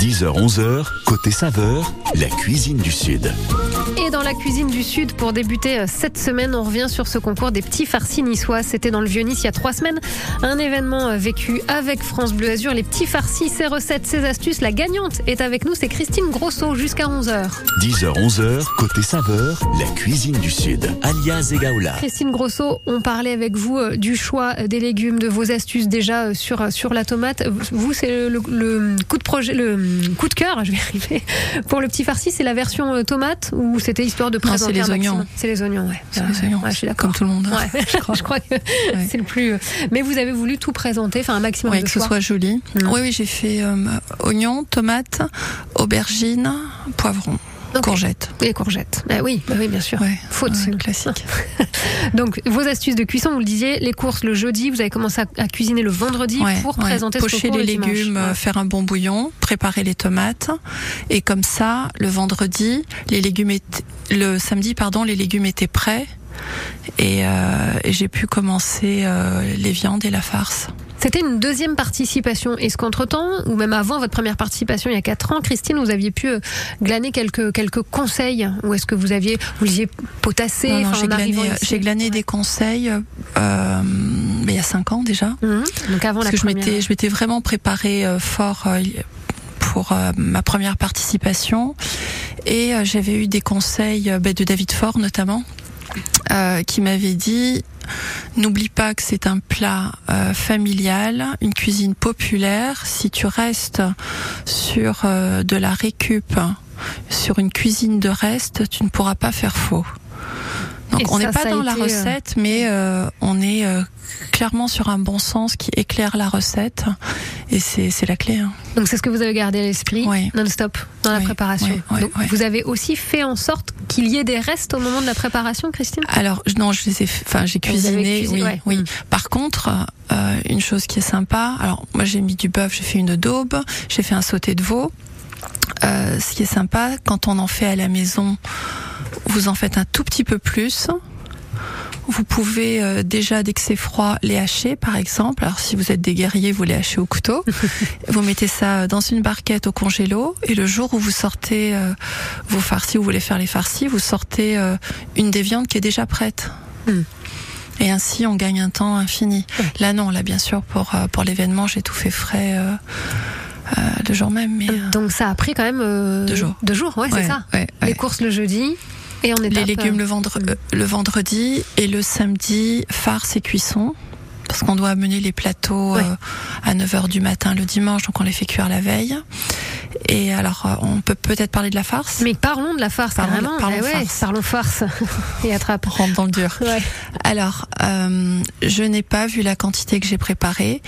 10h-11h, côté saveur, la cuisine du Sud. Dans la cuisine du Sud, pour débuter euh, cette semaine, on revient sur ce concours des petits farcis niçois. C'était dans le Vieux-Nice il y a trois semaines. Un événement euh, vécu avec France Bleu Azur. Les petits farcis, ses recettes, ses astuces. La gagnante est avec nous, c'est Christine Grosso jusqu'à 11h. 10h-11h, côté saveur, la cuisine du Sud. Alias Egaola. Christine Grosso, on parlait avec vous euh, du choix des légumes, de vos astuces déjà sur, sur la tomate. Vous, c'est le, le coup de projet, le coup de cœur, je vais arriver. Pour le petit farci, c'est la version tomate ou c'était histoire de Non, présenter c'est les un maximum oignons. C'est les oignons, ouais. C'est les oignons, Ouais, je suis d'accord. comme tout le monde. Ouais, je crois, je crois que c'est le plus. Mais vous avez voulu tout présenter, enfin un maximum Ouais, de que ce soit joli. Mm. Oui, oui, j'ai fait euh, oignons, tomates, aubergines, poivrons, courgettes. Et courgettes. Bah oui, bah oui, bien sûr. Faute. classique. Donc vos astuces de cuisson, vous le disiez, les courses le jeudi, vous avez commencé à, cuisiner le vendredi Ouais, pour ouais. présenter ce Pocher les le légumes, faire un bon bouillon, préparer les tomates, et comme ça, le vendredi, les légumes étaient, le samedi, pardon, les légumes étaient prêts, et, euh, et j'ai pu commencer euh, les viandes et la farce. C'était une deuxième participation. Est-ce qu'entre-temps, ou même avant votre première participation il y a quatre ans, Christine, vous aviez pu euh, glaner quelques, quelques conseils Ou est-ce que vous aviez, vous potasser Non, non, enfin, j'ai glané, des conseils, euh, mais il y a cinq ans déjà. Mhm. Donc avant Parce la que je première. m'étais, je m'étais vraiment préparée euh, fort euh, pour euh, ma première participation, et euh, j'avais eu des conseils euh, ben, de David Faure notamment, euh, qui m'avait dit N'oublie pas que c'est un plat euh, familial, une cuisine populaire. Si tu restes sur euh, de la récup, sur une cuisine de reste, tu ne pourras pas faire faux. Donc Et on n'est pas dans la euh, recette, mais euh, on est euh, clairement sur un bon sens qui éclaire la recette, et c'est la clé. hein. Donc c'est ce que vous avez gardé à l'esprit non-stop dans la préparation. oui, Donc vous avez aussi fait en sorte qu'il y ait des restes au moment de la préparation, Christine? Alors non, je les ai, f- enfin j'ai cuisiné, cuisiné, oui, ouais. oui. Par contre, euh, une chose qui est sympa, alors moi j'ai mis du bœuf, j'ai fait une daube, j'ai fait un sauté de veau. Euh, ce qui est sympa, quand on en fait à la maison, vous en faites un tout petit peu plus. Vous pouvez euh, déjà, dès que c'est froid, les hacher, par exemple. Alors, si vous êtes des guerriers, vous les hachez au couteau. vous mettez ça dans une barquette au congélo. Et le jour où vous sortez euh, vos farcis, vous voulez faire les farcis, vous sortez euh, une des viandes qui est déjà prête. Et ainsi, on gagne un temps infini. Là, non, là, bien sûr, pour, euh, pour l'événement, j'ai tout fait frais euh, le jour même. Mais, euh, Donc ça a pris quand même euh, Deux jours. Deux jours, ouais, c'est Ouais, ça. ouais, Les courses le jeudi et on est les légumes le, vendre- euh, le vendredi et le samedi, farce et cuisson. Parce qu'on doit amener les plateaux euh, à 9h du matin le dimanche, donc on les fait cuire la veille. Et alors, euh, on peut peut-être parler de la farce Mais parlons de la farce, Parlons- carrément. parlons Eh ouais, farce. parlons farce. et attrape. Rentre dans le dur. Ouais. Alors, euh, je n'ai pas vu la quantité que j'ai préparée.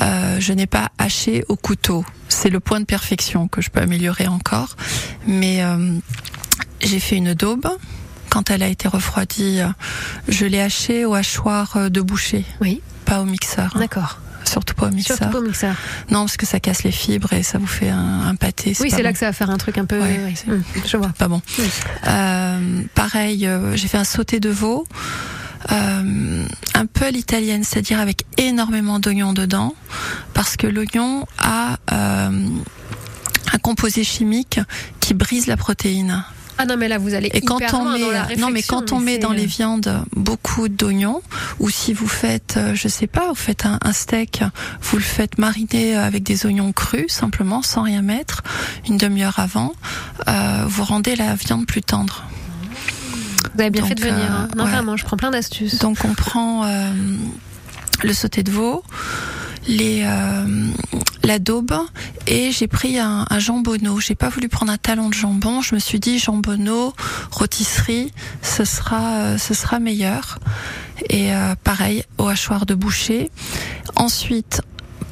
Euh, je n'ai pas haché au couteau. C'est le point de perfection que je peux améliorer encore. Mais euh, j'ai fait une daube. Quand elle a été refroidie, je l'ai hachée au hachoir de boucher. Oui. Pas au mixeur. hein. Surtout pas au mixeur. Surtout pas au mixeur. Non, parce que ça casse les fibres et ça vous fait un, un pâté. Oui, c'est là que ça va faire un truc un peu. Ouais, Hum, je vois. Pas bon. Euh, pareil, euh, j'ai fait un sauté de veau. euh, un peu à l'italienne, c'est-à-dire avec énormément d'oignons dedans, parce que l'oignon a euh, un composé chimique qui brise la protéine. Ah non, mais là, vous allez Et quand on met, dans la non mais quand on met dans euh, les viandes beaucoup d'oignons, ou si vous faites, euh, je sais pas, vous faites un, un steak, vous le faites mariner avec des oignons crus simplement, sans rien mettre, une demi-heure avant, euh, vous rendez la viande plus tendre. Vous avez bien fait de venir. euh, hein. Non, ouais. vraiment, je prends plein d'astuces. Donc on prend euh, le sauté de veau, les euh, la daube et j'ai pris un, un jambonneau. J'ai pas voulu prendre un talon de jambon. Je me suis dit jambonneau, rôtisserie, ce sera euh, ce sera meilleur. Et euh, pareil au hachoir de boucher. Ensuite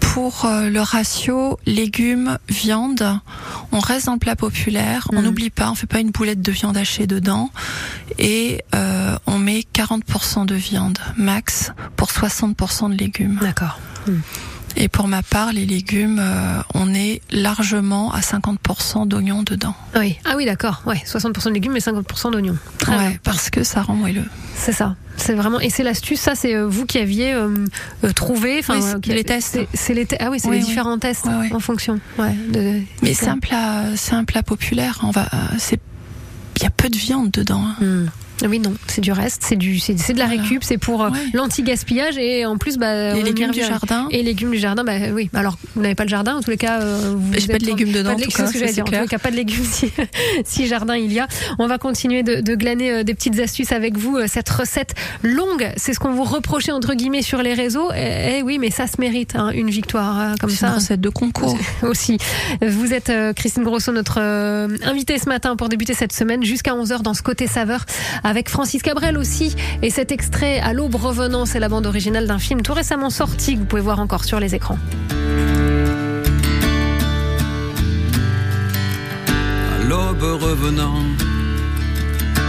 pour le ratio légumes viande, on reste dans le plat populaire. On n'oublie pas, on fait pas une boulette de viande hachée dedans et euh, on met 40% de viande max pour 60% de légumes. D'accord. Et pour ma part, les légumes, euh, on est largement à 50% d'oignons dedans. Oui. Ah oui, d'accord. Ouais, 60% de légumes et 50% d'oignons. Très Ouais, bien. parce que ça rend moelleux. C'est ça. C'est vraiment et c'est l'astuce. Ça, c'est euh, vous qui aviez euh, trouvé. Enfin, Oui, les tests. c'est- les te- ah oui, c'est Oui, les oui. différents tests en fonction. Ouais. de- Mais c'est un plat, c'est un plat populaire. On va, c'est, il y a peu de viande dedans. hein. Hmm. Oui, non, c'est du reste, c'est du, c'est c'est de la récup, c'est pour euh, Ouais. l'anti-gaspillage et en plus, bah, Les légumes du jardin. Et légumes du jardin, bah oui. Alors, vous n'avez pas le jardin, en tous les cas. Euh, vous J'ai pas de légumes dedans, Pas de en tout cas, c'est ce que j'allais dire. c'est En tous clair. les cas, pas de légumes si, si jardin il y a. On va continuer de, de glaner euh, des petites astuces avec vous. Cette recette longue, c'est ce qu'on vous reprochait entre guillemets sur les réseaux. Eh, eh oui, mais ça se mérite hein, une victoire comme C'est ça. une recette de concours. aussi. Vous êtes Christine Grosso, notre invitée ce matin pour débuter cette semaine jusqu'à 11h dans ce côté saveur avec Francis Cabrel aussi. Et cet extrait à l'aube revenant, c'est la bande originale d'un film tout récemment sorti que vous pouvez voir encore sur les écrans. À l'aube revenant,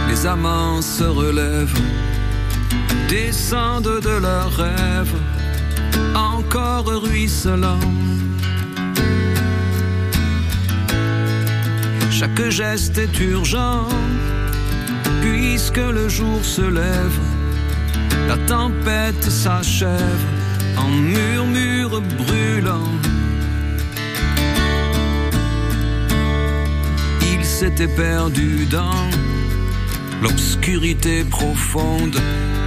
les amants se relèvent, descendent de leurs rêves, encore ruisselants. Chaque geste est urgent, puisque le jour se lève, la tempête s'achève en murmure brûlant. Il s'était perdu dans l'obscurité profonde.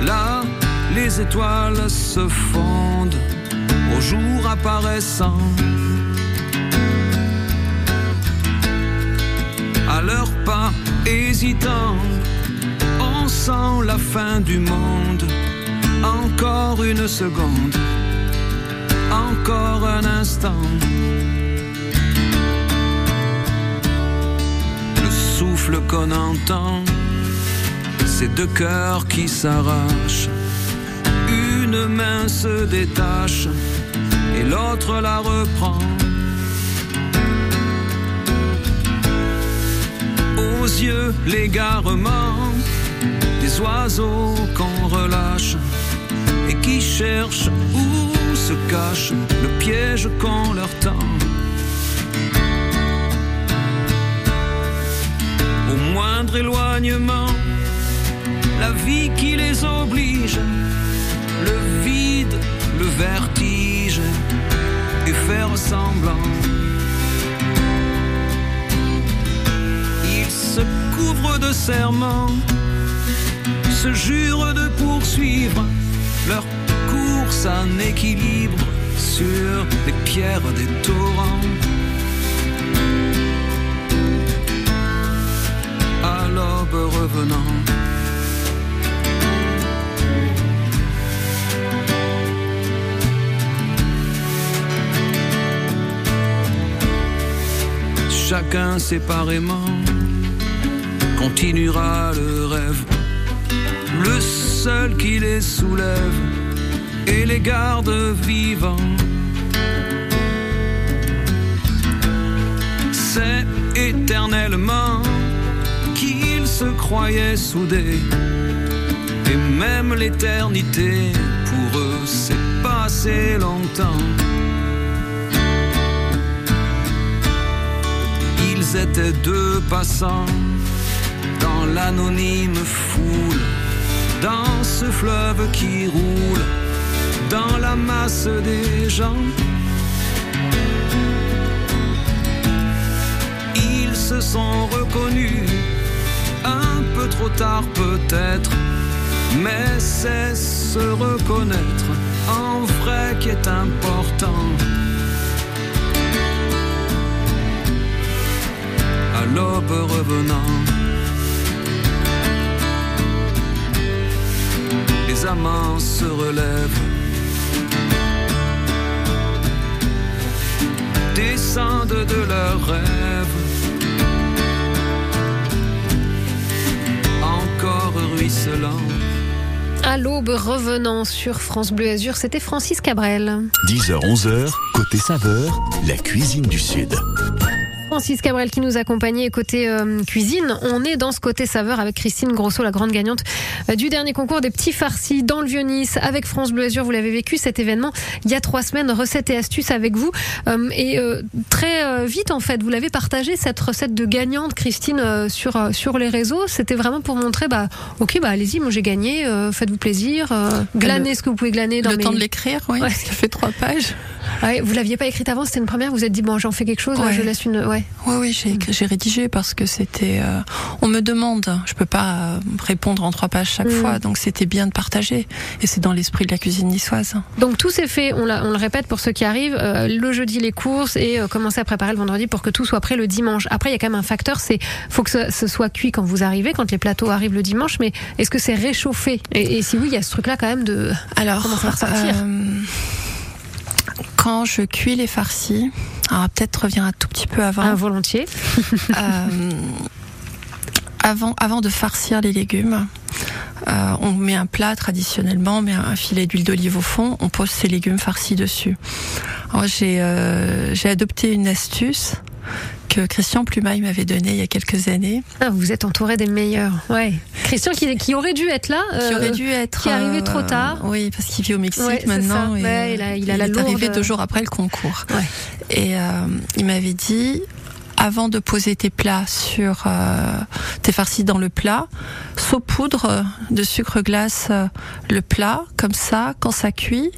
Là, les étoiles se fondent au jour apparaissant. À leurs pas hésitants, sent la fin du monde. Encore une seconde, encore un instant. Le souffle qu'on entend, c'est deux cœurs qui s'arrachent. Une main se détache et l'autre la reprend. Aux yeux, l'égarement des oiseaux qu'on relâche et qui cherchent où se cache le piège qu'on leur tend. Au moindre éloignement, la vie qui les oblige, le vide, le vertige, et faire semblant. Ils se couvrent de serments, se jurent de poursuivre leur course en équilibre sur les pierres des torrents. À l'aube revenant. Chacun séparément continuera le rêve, le seul qui les soulève et les garde vivants. C'est éternellement qu'ils se croyaient soudés. Et même l'éternité, pour eux, c'est passé longtemps. Ils étaient deux passants dans l'anonyme foule, dans ce fleuve qui roule, dans la masse des gens. Ils se sont reconnus, un peu trop tard peut-être, mais c'est se reconnaître en vrai qui est important. À l'aube revenant, les amants se relèvent, descendent de leurs rêves. Encore ruisselant. À l'aube, revenant sur France Bleu Azur, c'était Francis Cabrel. 10h-11h, côté saveur, la cuisine du Sud. Francis Cabrel qui nous accompagnait côté euh, cuisine. On est dans ce côté saveur avec Christine Grosso, la grande gagnante euh, du dernier concours des petits farcis dans le Vieux-Nice avec France Bleu Azur. Vous l'avez vécu cet événement il y a trois semaines. Recettes et astuces avec vous. Euh, et euh, très vite en fait, vous l'avez partagé cette recette de gagnante, Christine, sur sur les réseaux. C'était vraiment pour montrer, bah ok, bah allez-y, moi j'ai gagné. Faites-vous plaisir. glanez ce que vous pouvez glaner dans Le mes- temps de l'écrire, oui, Ouais. parce qu'il fait trois pages. Ouais, vous l'aviez pas écrite avant, c'était une première. Vous vous êtes dit bon, j'en fais quelque chose. Ouais. je laisse une. Ouais. Oui, oui, j'ai rédigé parce que c'était. euh, on me demande, je peux pas euh, répondre en trois pages chaque Mm. fois, donc c'était bien de partager. Et c'est dans l'esprit de la cuisine niçoise. Donc tout s'est fait, on, l'a- on le répète pour ceux qui arrivent, euh, le jeudi les courses et euh, commencer à préparer le vendredi pour que tout soit prêt le dimanche. Après, il y a quand même un facteur, c'est faut que ce, ce soit cuit quand vous arrivez, quand les plateaux arrivent le dimanche, mais est-ce que c'est réchauffé? Et, et si oui, il y a ce truc-là quand même de Alors, comment ça va quand je cuis les farcis, alors peut-être revient un tout petit peu avant. Ah, volontiers. Euh, avant, avant de farcir les légumes, euh, on met un plat traditionnellement, on met un filet d'huile d'olive au fond, on pose ces légumes farcis dessus. Alors, J'ai euh, j'ai adopté une astuce que Christian Plumaille m'avait donnée il y a quelques années. Ah, vous êtes entouré des meilleurs. Ouais. Christian qui, qui aurait dû être là, qui euh, aurait dû être qui est arrivé euh, trop tard. Oui, parce qu'il vit au Mexique Ouais, maintenant. ça. et, Ouais, il a- il a la est arrivé deux jours après le concours. Ouais. Et euh, il m'avait dit, avant de poser tes plats sur euh, tes farcis dans le plat, saupoudre de sucre glace le plat, comme ça, quand ça cuit,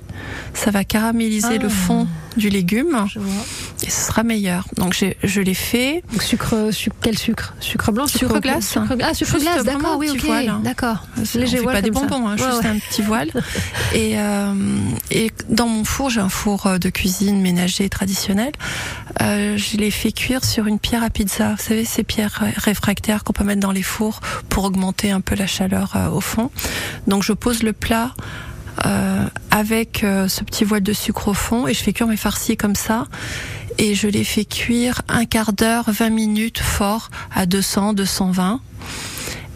ça va caraméliser Ah. le fond du légume Je vois. et ce sera meilleur. Donc je l'ai fait. Donc sucre, sucre, quel sucre? Sucre blanc, Sucre glace. sucre, Ah, sucre Juste glace, d'accord, oui, ok, voile, hein. d'accord. Léger voile pas des bonbons, hein, Ouais, juste ouais. un petit voile. Et, euh, et dans mon four, j'ai un four euh, de cuisine ménager traditionnel. Euh, je l'ai fait cuire sur une pierre à pizza. Vous savez, ces pierres réfractaires qu'on peut mettre dans les fours pour augmenter un peu la chaleur euh, au fond. Donc je pose le plat. Euh, avec euh, ce petit voile de sucre au fond et je fais cuire mes farcis comme ça et je les fais cuire un quart d'heure, 20 minutes fort à 200, 220.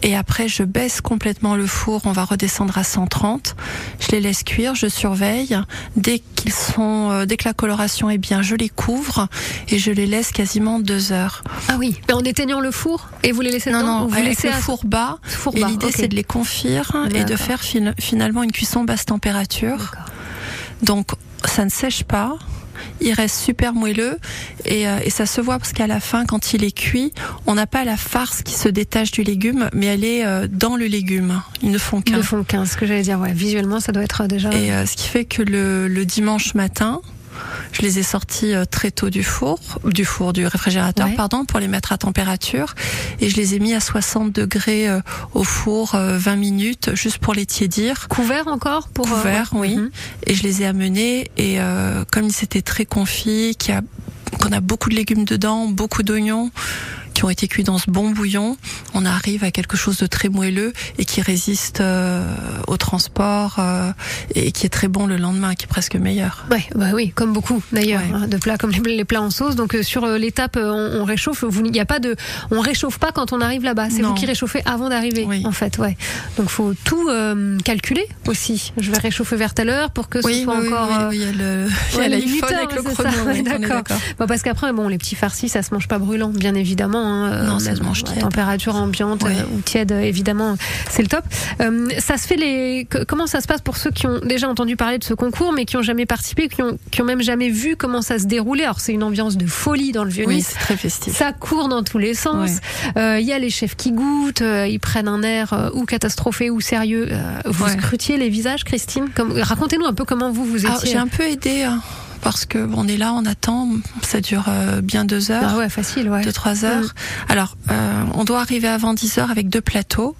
Et après, je baisse complètement le four. On va redescendre à 130. Je les laisse cuire. Je surveille. Dès qu'ils sont, euh, dès que la coloration est bien, je les couvre et je les laisse quasiment deux heures. Ah oui, mais en éteignant le four et vous les laissez Non, non, ou vous avec laissez le à- four bas. Four et bas, l'idée, c'est de les confire et de faire fin- finalement une cuisson basse température. Donc, ça ne sèche pas. Il reste super moelleux et, euh, et ça se voit parce qu'à la fin, quand il est cuit, on n'a pas la farce qui se détache du légume, mais elle est euh, dans le légume. Ils ne font Ils qu'un. ne font 15, ce que j'allais dire. Ouais, visuellement, ça doit être déjà. Et euh, ce qui fait que le, le dimanche matin, je les ai sortis euh, très tôt du four, du four, du réfrigérateur, Ouais. pardon, pour les mettre à température. Et je les ai mis à 60 degrés euh, au four euh, 20 minutes, juste pour les tiédir. Couvert encore pour. euh, Couvert, oui. Mhm. Et je les ai amenés. Et euh, comme ils étaient très confits, qu'il y a- qu'on a beaucoup de légumes dedans, beaucoup d'oignons qui ont été cuits dans ce bon bouillon, on arrive à quelque chose de très moelleux et qui résiste euh, au transport euh, et qui est très bon le lendemain, qui est presque meilleur. Ouais, bah oui, comme beaucoup d'ailleurs, Ouais. hein, de plats comme les, les plats en sauce. Donc euh, sur l'étape, on, on réchauffe. Vous, il y a pas de, on réchauffe pas quand on arrive là-bas. C'est vous qui réchauffez avant d'arriver, Oui. en fait. Ouais. Donc faut tout calculer aussi. Je vais réchauffer vers telle heure pour que ce soit oui, encore. il y a le- il y a ouais, avec le c'est chrono. ouais, d'accord. Bon, parce qu'après, bon, les petits farcis, ça se mange pas brûlant, bien évidemment. Hein, Non, euh, ça se mange à tiède. température ambiante Ouais. euh, ou tiède, euh, évidemment, c'est le top. Ça se fait les. Comment ça se passe pour ceux qui ont déjà entendu parler de ce concours, mais qui ont jamais participé, qui ont, qui ont même jamais vu comment ça se déroulait? Alors c'est une ambiance de folie dans le vieux Oui, c'est très festif. Ça court dans tous les sens. Il y a les chefs qui goûtent, ils prennent un air ou catastrophé ou sérieux. Vous Ouais. scrutiez les visages, Christine? Comme- Racontez-nous un peu comment vous vous Alors, étiez. J'ai un peu aidé hein, parce que bon, on est là, on attend, ça dure euh, bien deux heures. Ah ouais, facile, ouais. deux trois heures. Mm. Alors, euh, on doit arriver avant 10 heures avec deux plateaux.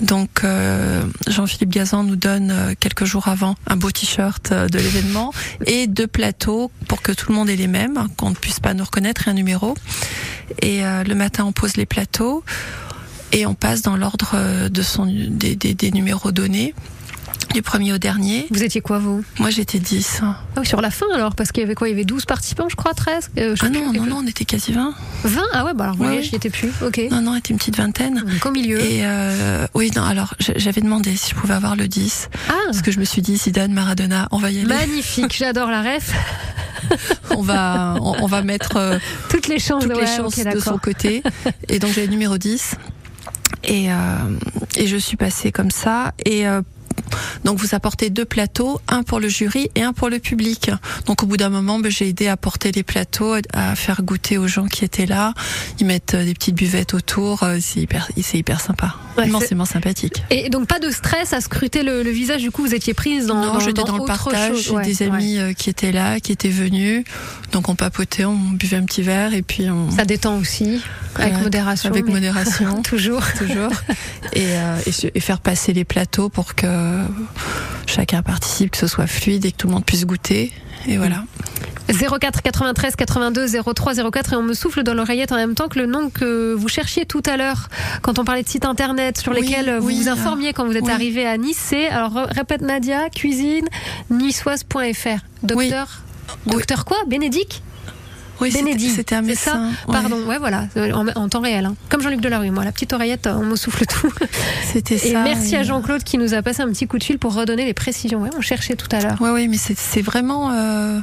Donc, euh, Jean-Philippe Gazan nous donne euh, quelques jours avant un beau t-shirt euh, de l'événement et deux plateaux pour que tout le monde ait les mêmes, qu'on ne puisse pas nous reconnaître et un numéro. Et euh, le matin, on pose les plateaux et on passe dans l'ordre de son des, des, des numéros donnés. Du premier au dernier. Vous étiez quoi, vous? Moi, j'étais 10. Ah oui, sur la fin alors, parce qu'il y avait quoi? Il y avait 12 participants, je crois, 13 euh, je Ah plus. non, non, non, on était quasi 20. 20 Ah ouais, bah alors, vous Ouais, j'y étais plus. Ok. Non, non, on était une petite vingtaine. Donc, au milieu. Et euh, oui, non, alors j'avais demandé si je pouvais avoir le 10. Ah Parce que je me suis dit, Zidane, Maradona, on va y aller. Magnifique, j'adore la ref. on va, on, on va mettre euh, Toutes les chances, toutes les ouais, chances de son côté. Et donc j'avais le numéro 10. Et, euh, et je suis passée comme ça. Et euh, donc vous apportez deux plateaux, un pour le jury et un pour le public. Donc au bout d'un moment, ben, j'ai aidé à porter les plateaux, à faire goûter aux gens qui étaient là. Ils mettent euh, des petites buvettes autour. euh, C'est hyper, c'est hyper sympa. Ouais, Immensément sympathique. Et donc pas de stress à scruter le, le visage, du coup vous étiez prise dans, Non, j'étais dans, le partage. J'ai Ouais, des amis euh, qui étaient là, qui étaient venus. Donc on papotait, on buvait un petit verre et puis on. Ça détend aussi, avec modération. Avec modération. Toujours. toujours. Et, euh, et, se- et faire passer les plateaux pour que chacun participe, que ce soit fluide et que tout le monde puisse goûter. Et voilà. 04 93 82 03 04 et on me souffle dans l'oreillette en même temps que le nom que vous cherchiez tout à l'heure quand on parlait de sites internet sur Oui, lesquels vous oui, vous euh, informiez quand vous êtes oui. arrivé à Nice. C'est alors répète Nadia cuisine niçoise.fr. Docteur Docteur quoi? Bénédicte? Oui, c'était- un médecin. ça. Pardon, ouais voilà, euh, en, en temps réel, hein. comme Jean-Luc Delarue, moi la petite oreillette, on me souffle tout. C'était Et ça. merci et- à Jean-Claude qui nous a passé un petit coup de fil pour redonner les précisions. Ouais, on cherchait tout à l'heure. Ouais, oui, mais c'est vraiment euh,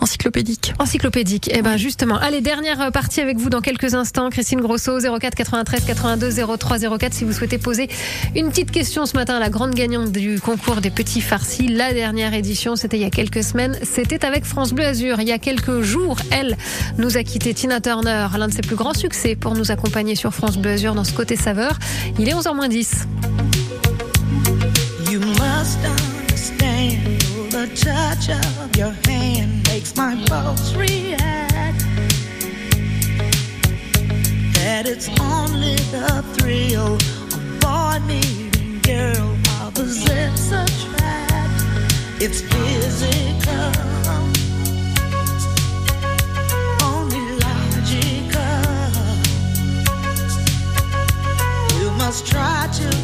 encyclopédique. Encyclopédique. Eh ben justement, allez dernière euh, partie avec vous dans quelques instants. Christine Grosso 04 93 82 03 04 si vous souhaitez poser une petite question ce matin à la grande gagnante du concours des petits farcis. La dernière édition, c'était il y a quelques semaines. C'était avec France Bleu Azur. Il y a quelques jours, elle nous a quitté Tina Turner, l'un de ses plus grands succès pour nous accompagner sur France Bleu dans ce côté saveur. Il est 11h 10. You must understand the touch of your hand makes my pulse react. That it's only the thrill of boy meeting girl opposites attract. It's physical, must try to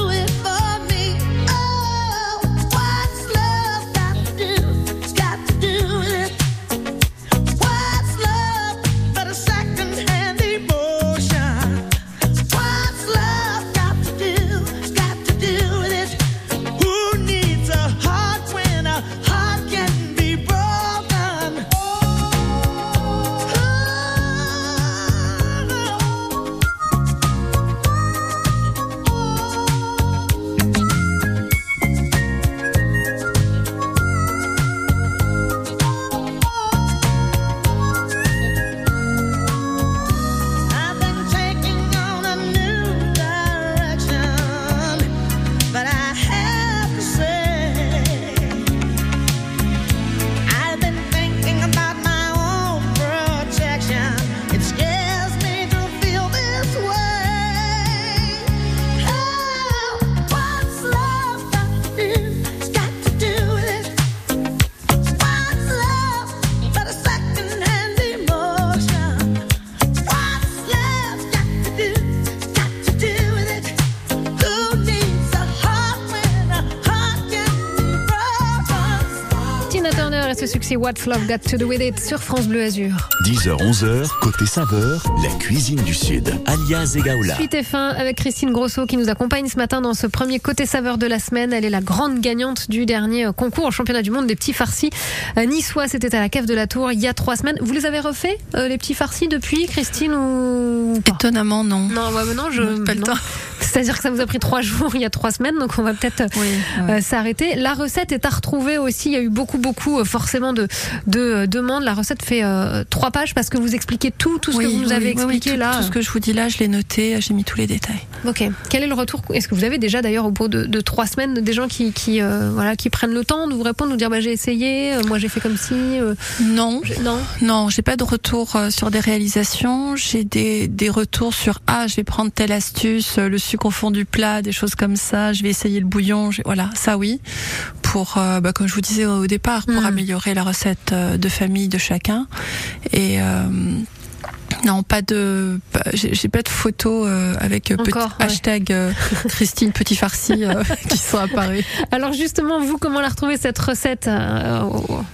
What's Love Got to Do With It sur France Bleu Azur. 10h, 11h, côté saveur, la cuisine du Sud. Alias Egaola. Suite et fin avec Christine Grosso qui nous accompagne ce matin dans ce premier côté saveur de la semaine. Elle est la grande gagnante du dernier euh, concours au championnat du monde des petits farcis niçois. C'était à la cave de la Tour il y a trois semaines. Vous les avez refait euh, les petits farcis depuis, Christine ou Étonnamment, non. Non, ouais, mais non, je Pas le non. temps. C'est-à-dire que ça vous a pris trois jours il y a trois semaines, donc on va peut-être euh, s'arrêter. La recette est à retrouver aussi. Il y a eu beaucoup, beaucoup euh, forcément de, de euh, demandes. La recette fait trois pages parce que vous expliquez tout, tout ce que vous nous oui, avez expliqué tout, là. Tout ce que je vous dis là, je l'ai noté, j'ai mis tous les détails. Ok. Quel est le retour Est-ce que vous avez déjà d'ailleurs au bout de, de trois semaines des gens qui, qui euh, voilà qui prennent le temps de vous répondre, de vous dire bah j'ai essayé, euh, moi j'ai fait comme si. euh, Non, je- non. non, j'ai pas de retour sur des réalisations. J'ai des, des retours sur ah, je vais prendre telle astuce, le sucre au fond du plat, des choses comme ça. Je vais essayer le bouillon. Voilà, ça oui. Pour, euh, bah, comme je vous disais au départ, pour améliorer la recette euh, de famille de chacun. Et euh, non, pas de, j'ai pas de photos euh, avec euh, petit Encore, ouais. hashtag euh, Christine Petit Farci qui sont apparus. Alors justement, vous, comment la retrouver cette recette euh,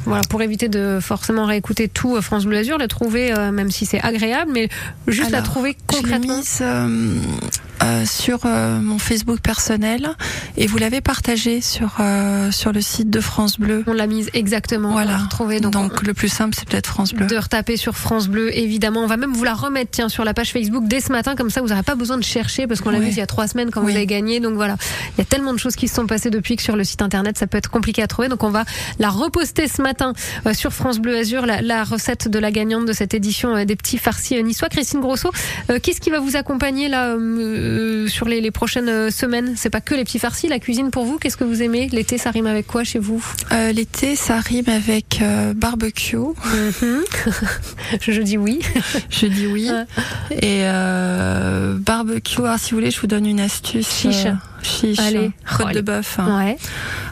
Voilà, pour éviter de forcément réécouter tout France Bleu Azur, la trouver, euh, même si c'est agréable, mais juste la trouver je l'ai concrètement. mise, euh, sur mon Facebook personnel et vous l'avez partagée sur sur le site de France Bleu. On l'a mise exactement. Voilà. retrouvée, donc, Donc, le plus simple, c'est peut-être France Bleu. de retaper sur France Bleu, évidemment. On va même vous la remettre, tiens, sur la page Facebook dès ce matin, comme ça vous n'aurez pas besoin de chercher, parce qu'on l'a Ouais. mise il y a trois semaines quand vous Oui. avez gagné. Donc voilà, il y a tellement de choses qui se sont passées depuis que sur le site internet, ça peut être compliqué à trouver. Donc on va la reposter ce matin euh, sur France Bleu Azur, la, la recette de la gagnante de cette édition euh, des petits farcis euh, niçois. Christine Grosso, euh, qu'est-ce qui va vous accompagner là euh, sur les, les prochaines semaines? C'est pas que les petits farcis, la cuisine pour vous? Qu'est-ce que vous aimez? L'été, ça rime avec quoi chez vous? Euh, L'été, ça rime avec barbecue. Mhm. Je dis oui. Je dis oui. Et euh, barbecue. Alors, si vous voulez, je vous donne une astuce. Chiche. euh, chiche. Allez. Côte Oh, de bœuf. Ouais.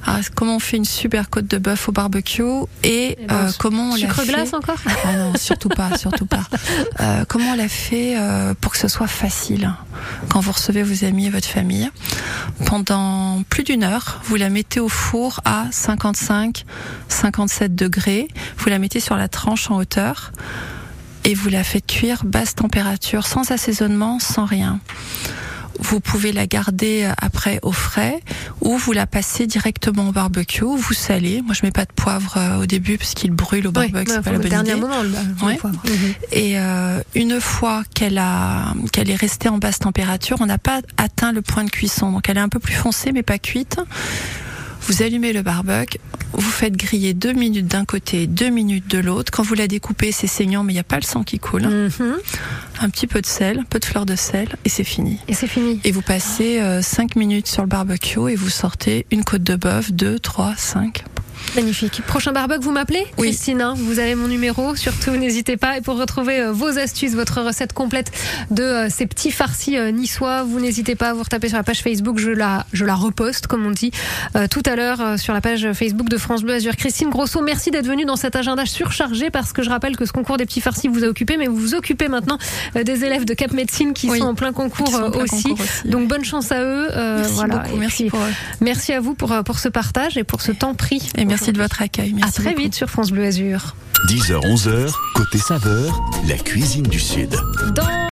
Alors, comment on fait une super côte de bœuf au barbecue et ben, euh, comment on la sucre fait glace encore Ah non, surtout pas, surtout pas. Euh, comment on l'a fait euh, pour que ce soit facile quand vous recevez vos amis et votre famille? Pendant plus d'une heure, vous la mettez au four à 55, 57 degrés. Vous la mettez sur la tranche en hauteur et vous la faites cuire basse température, sans assaisonnement, sans rien. Vous pouvez la garder euh, après au frais ou vous la passez directement au barbecue. Vous salez. Moi, je mets pas de poivre euh, au début parce qu'il brûle au barbecue. c'est pas la le bonne dernier idée. moment, le- le Ouais. poivre. Et euh, une fois qu'elle a qu'elle est restée en basse température, on n'a pas atteint le point de cuisson. Donc elle est un peu plus foncée mais pas cuite. Vous allumez le barbecue, vous faites griller deux minutes d'un côté, deux minutes de l'autre. Quand vous la découpez, c'est saignant, mais il n'y a pas le sang qui coule. Mhm. Un petit peu de sel, un peu de fleur de sel, et c'est fini. Et c'est fini. Et vous passez euh, cinq minutes sur le barbecue et vous sortez une côte de bœuf, deux, trois, cinq. Magnifique. Prochain barbecue, vous m'appelez Oui. Christine, hein, vous avez mon numéro, surtout n'hésitez pas. Et pour retrouver euh, vos astuces, votre recette complète de euh, ces petits farcis euh, niçois, vous n'hésitez pas à vous retaper sur la page Facebook, je la, je la reposte, comme on dit, euh, tout à l'heure sur la page Facebook de France Bleu Azur. Christine Grosso, merci d'être venue dans cet agenda surchargé parce que je rappelle que ce concours des petits farcis vous a occupé, mais vous vous occupez maintenant des élèves de Cap Médecine qui Oui. sont en plein concours en plein aussi. concours aussi, Donc bonne chance à eux. euh, Merci voilà. beaucoup, merci puis, pour eux. Merci à vous pour, pour ce partage et pour ce temps pris. Et merci de votre accueil. À Merci très beaucoup. vite sur France Bleu Azur. 10h, 11h, côté saveur, la cuisine du Sud. Dans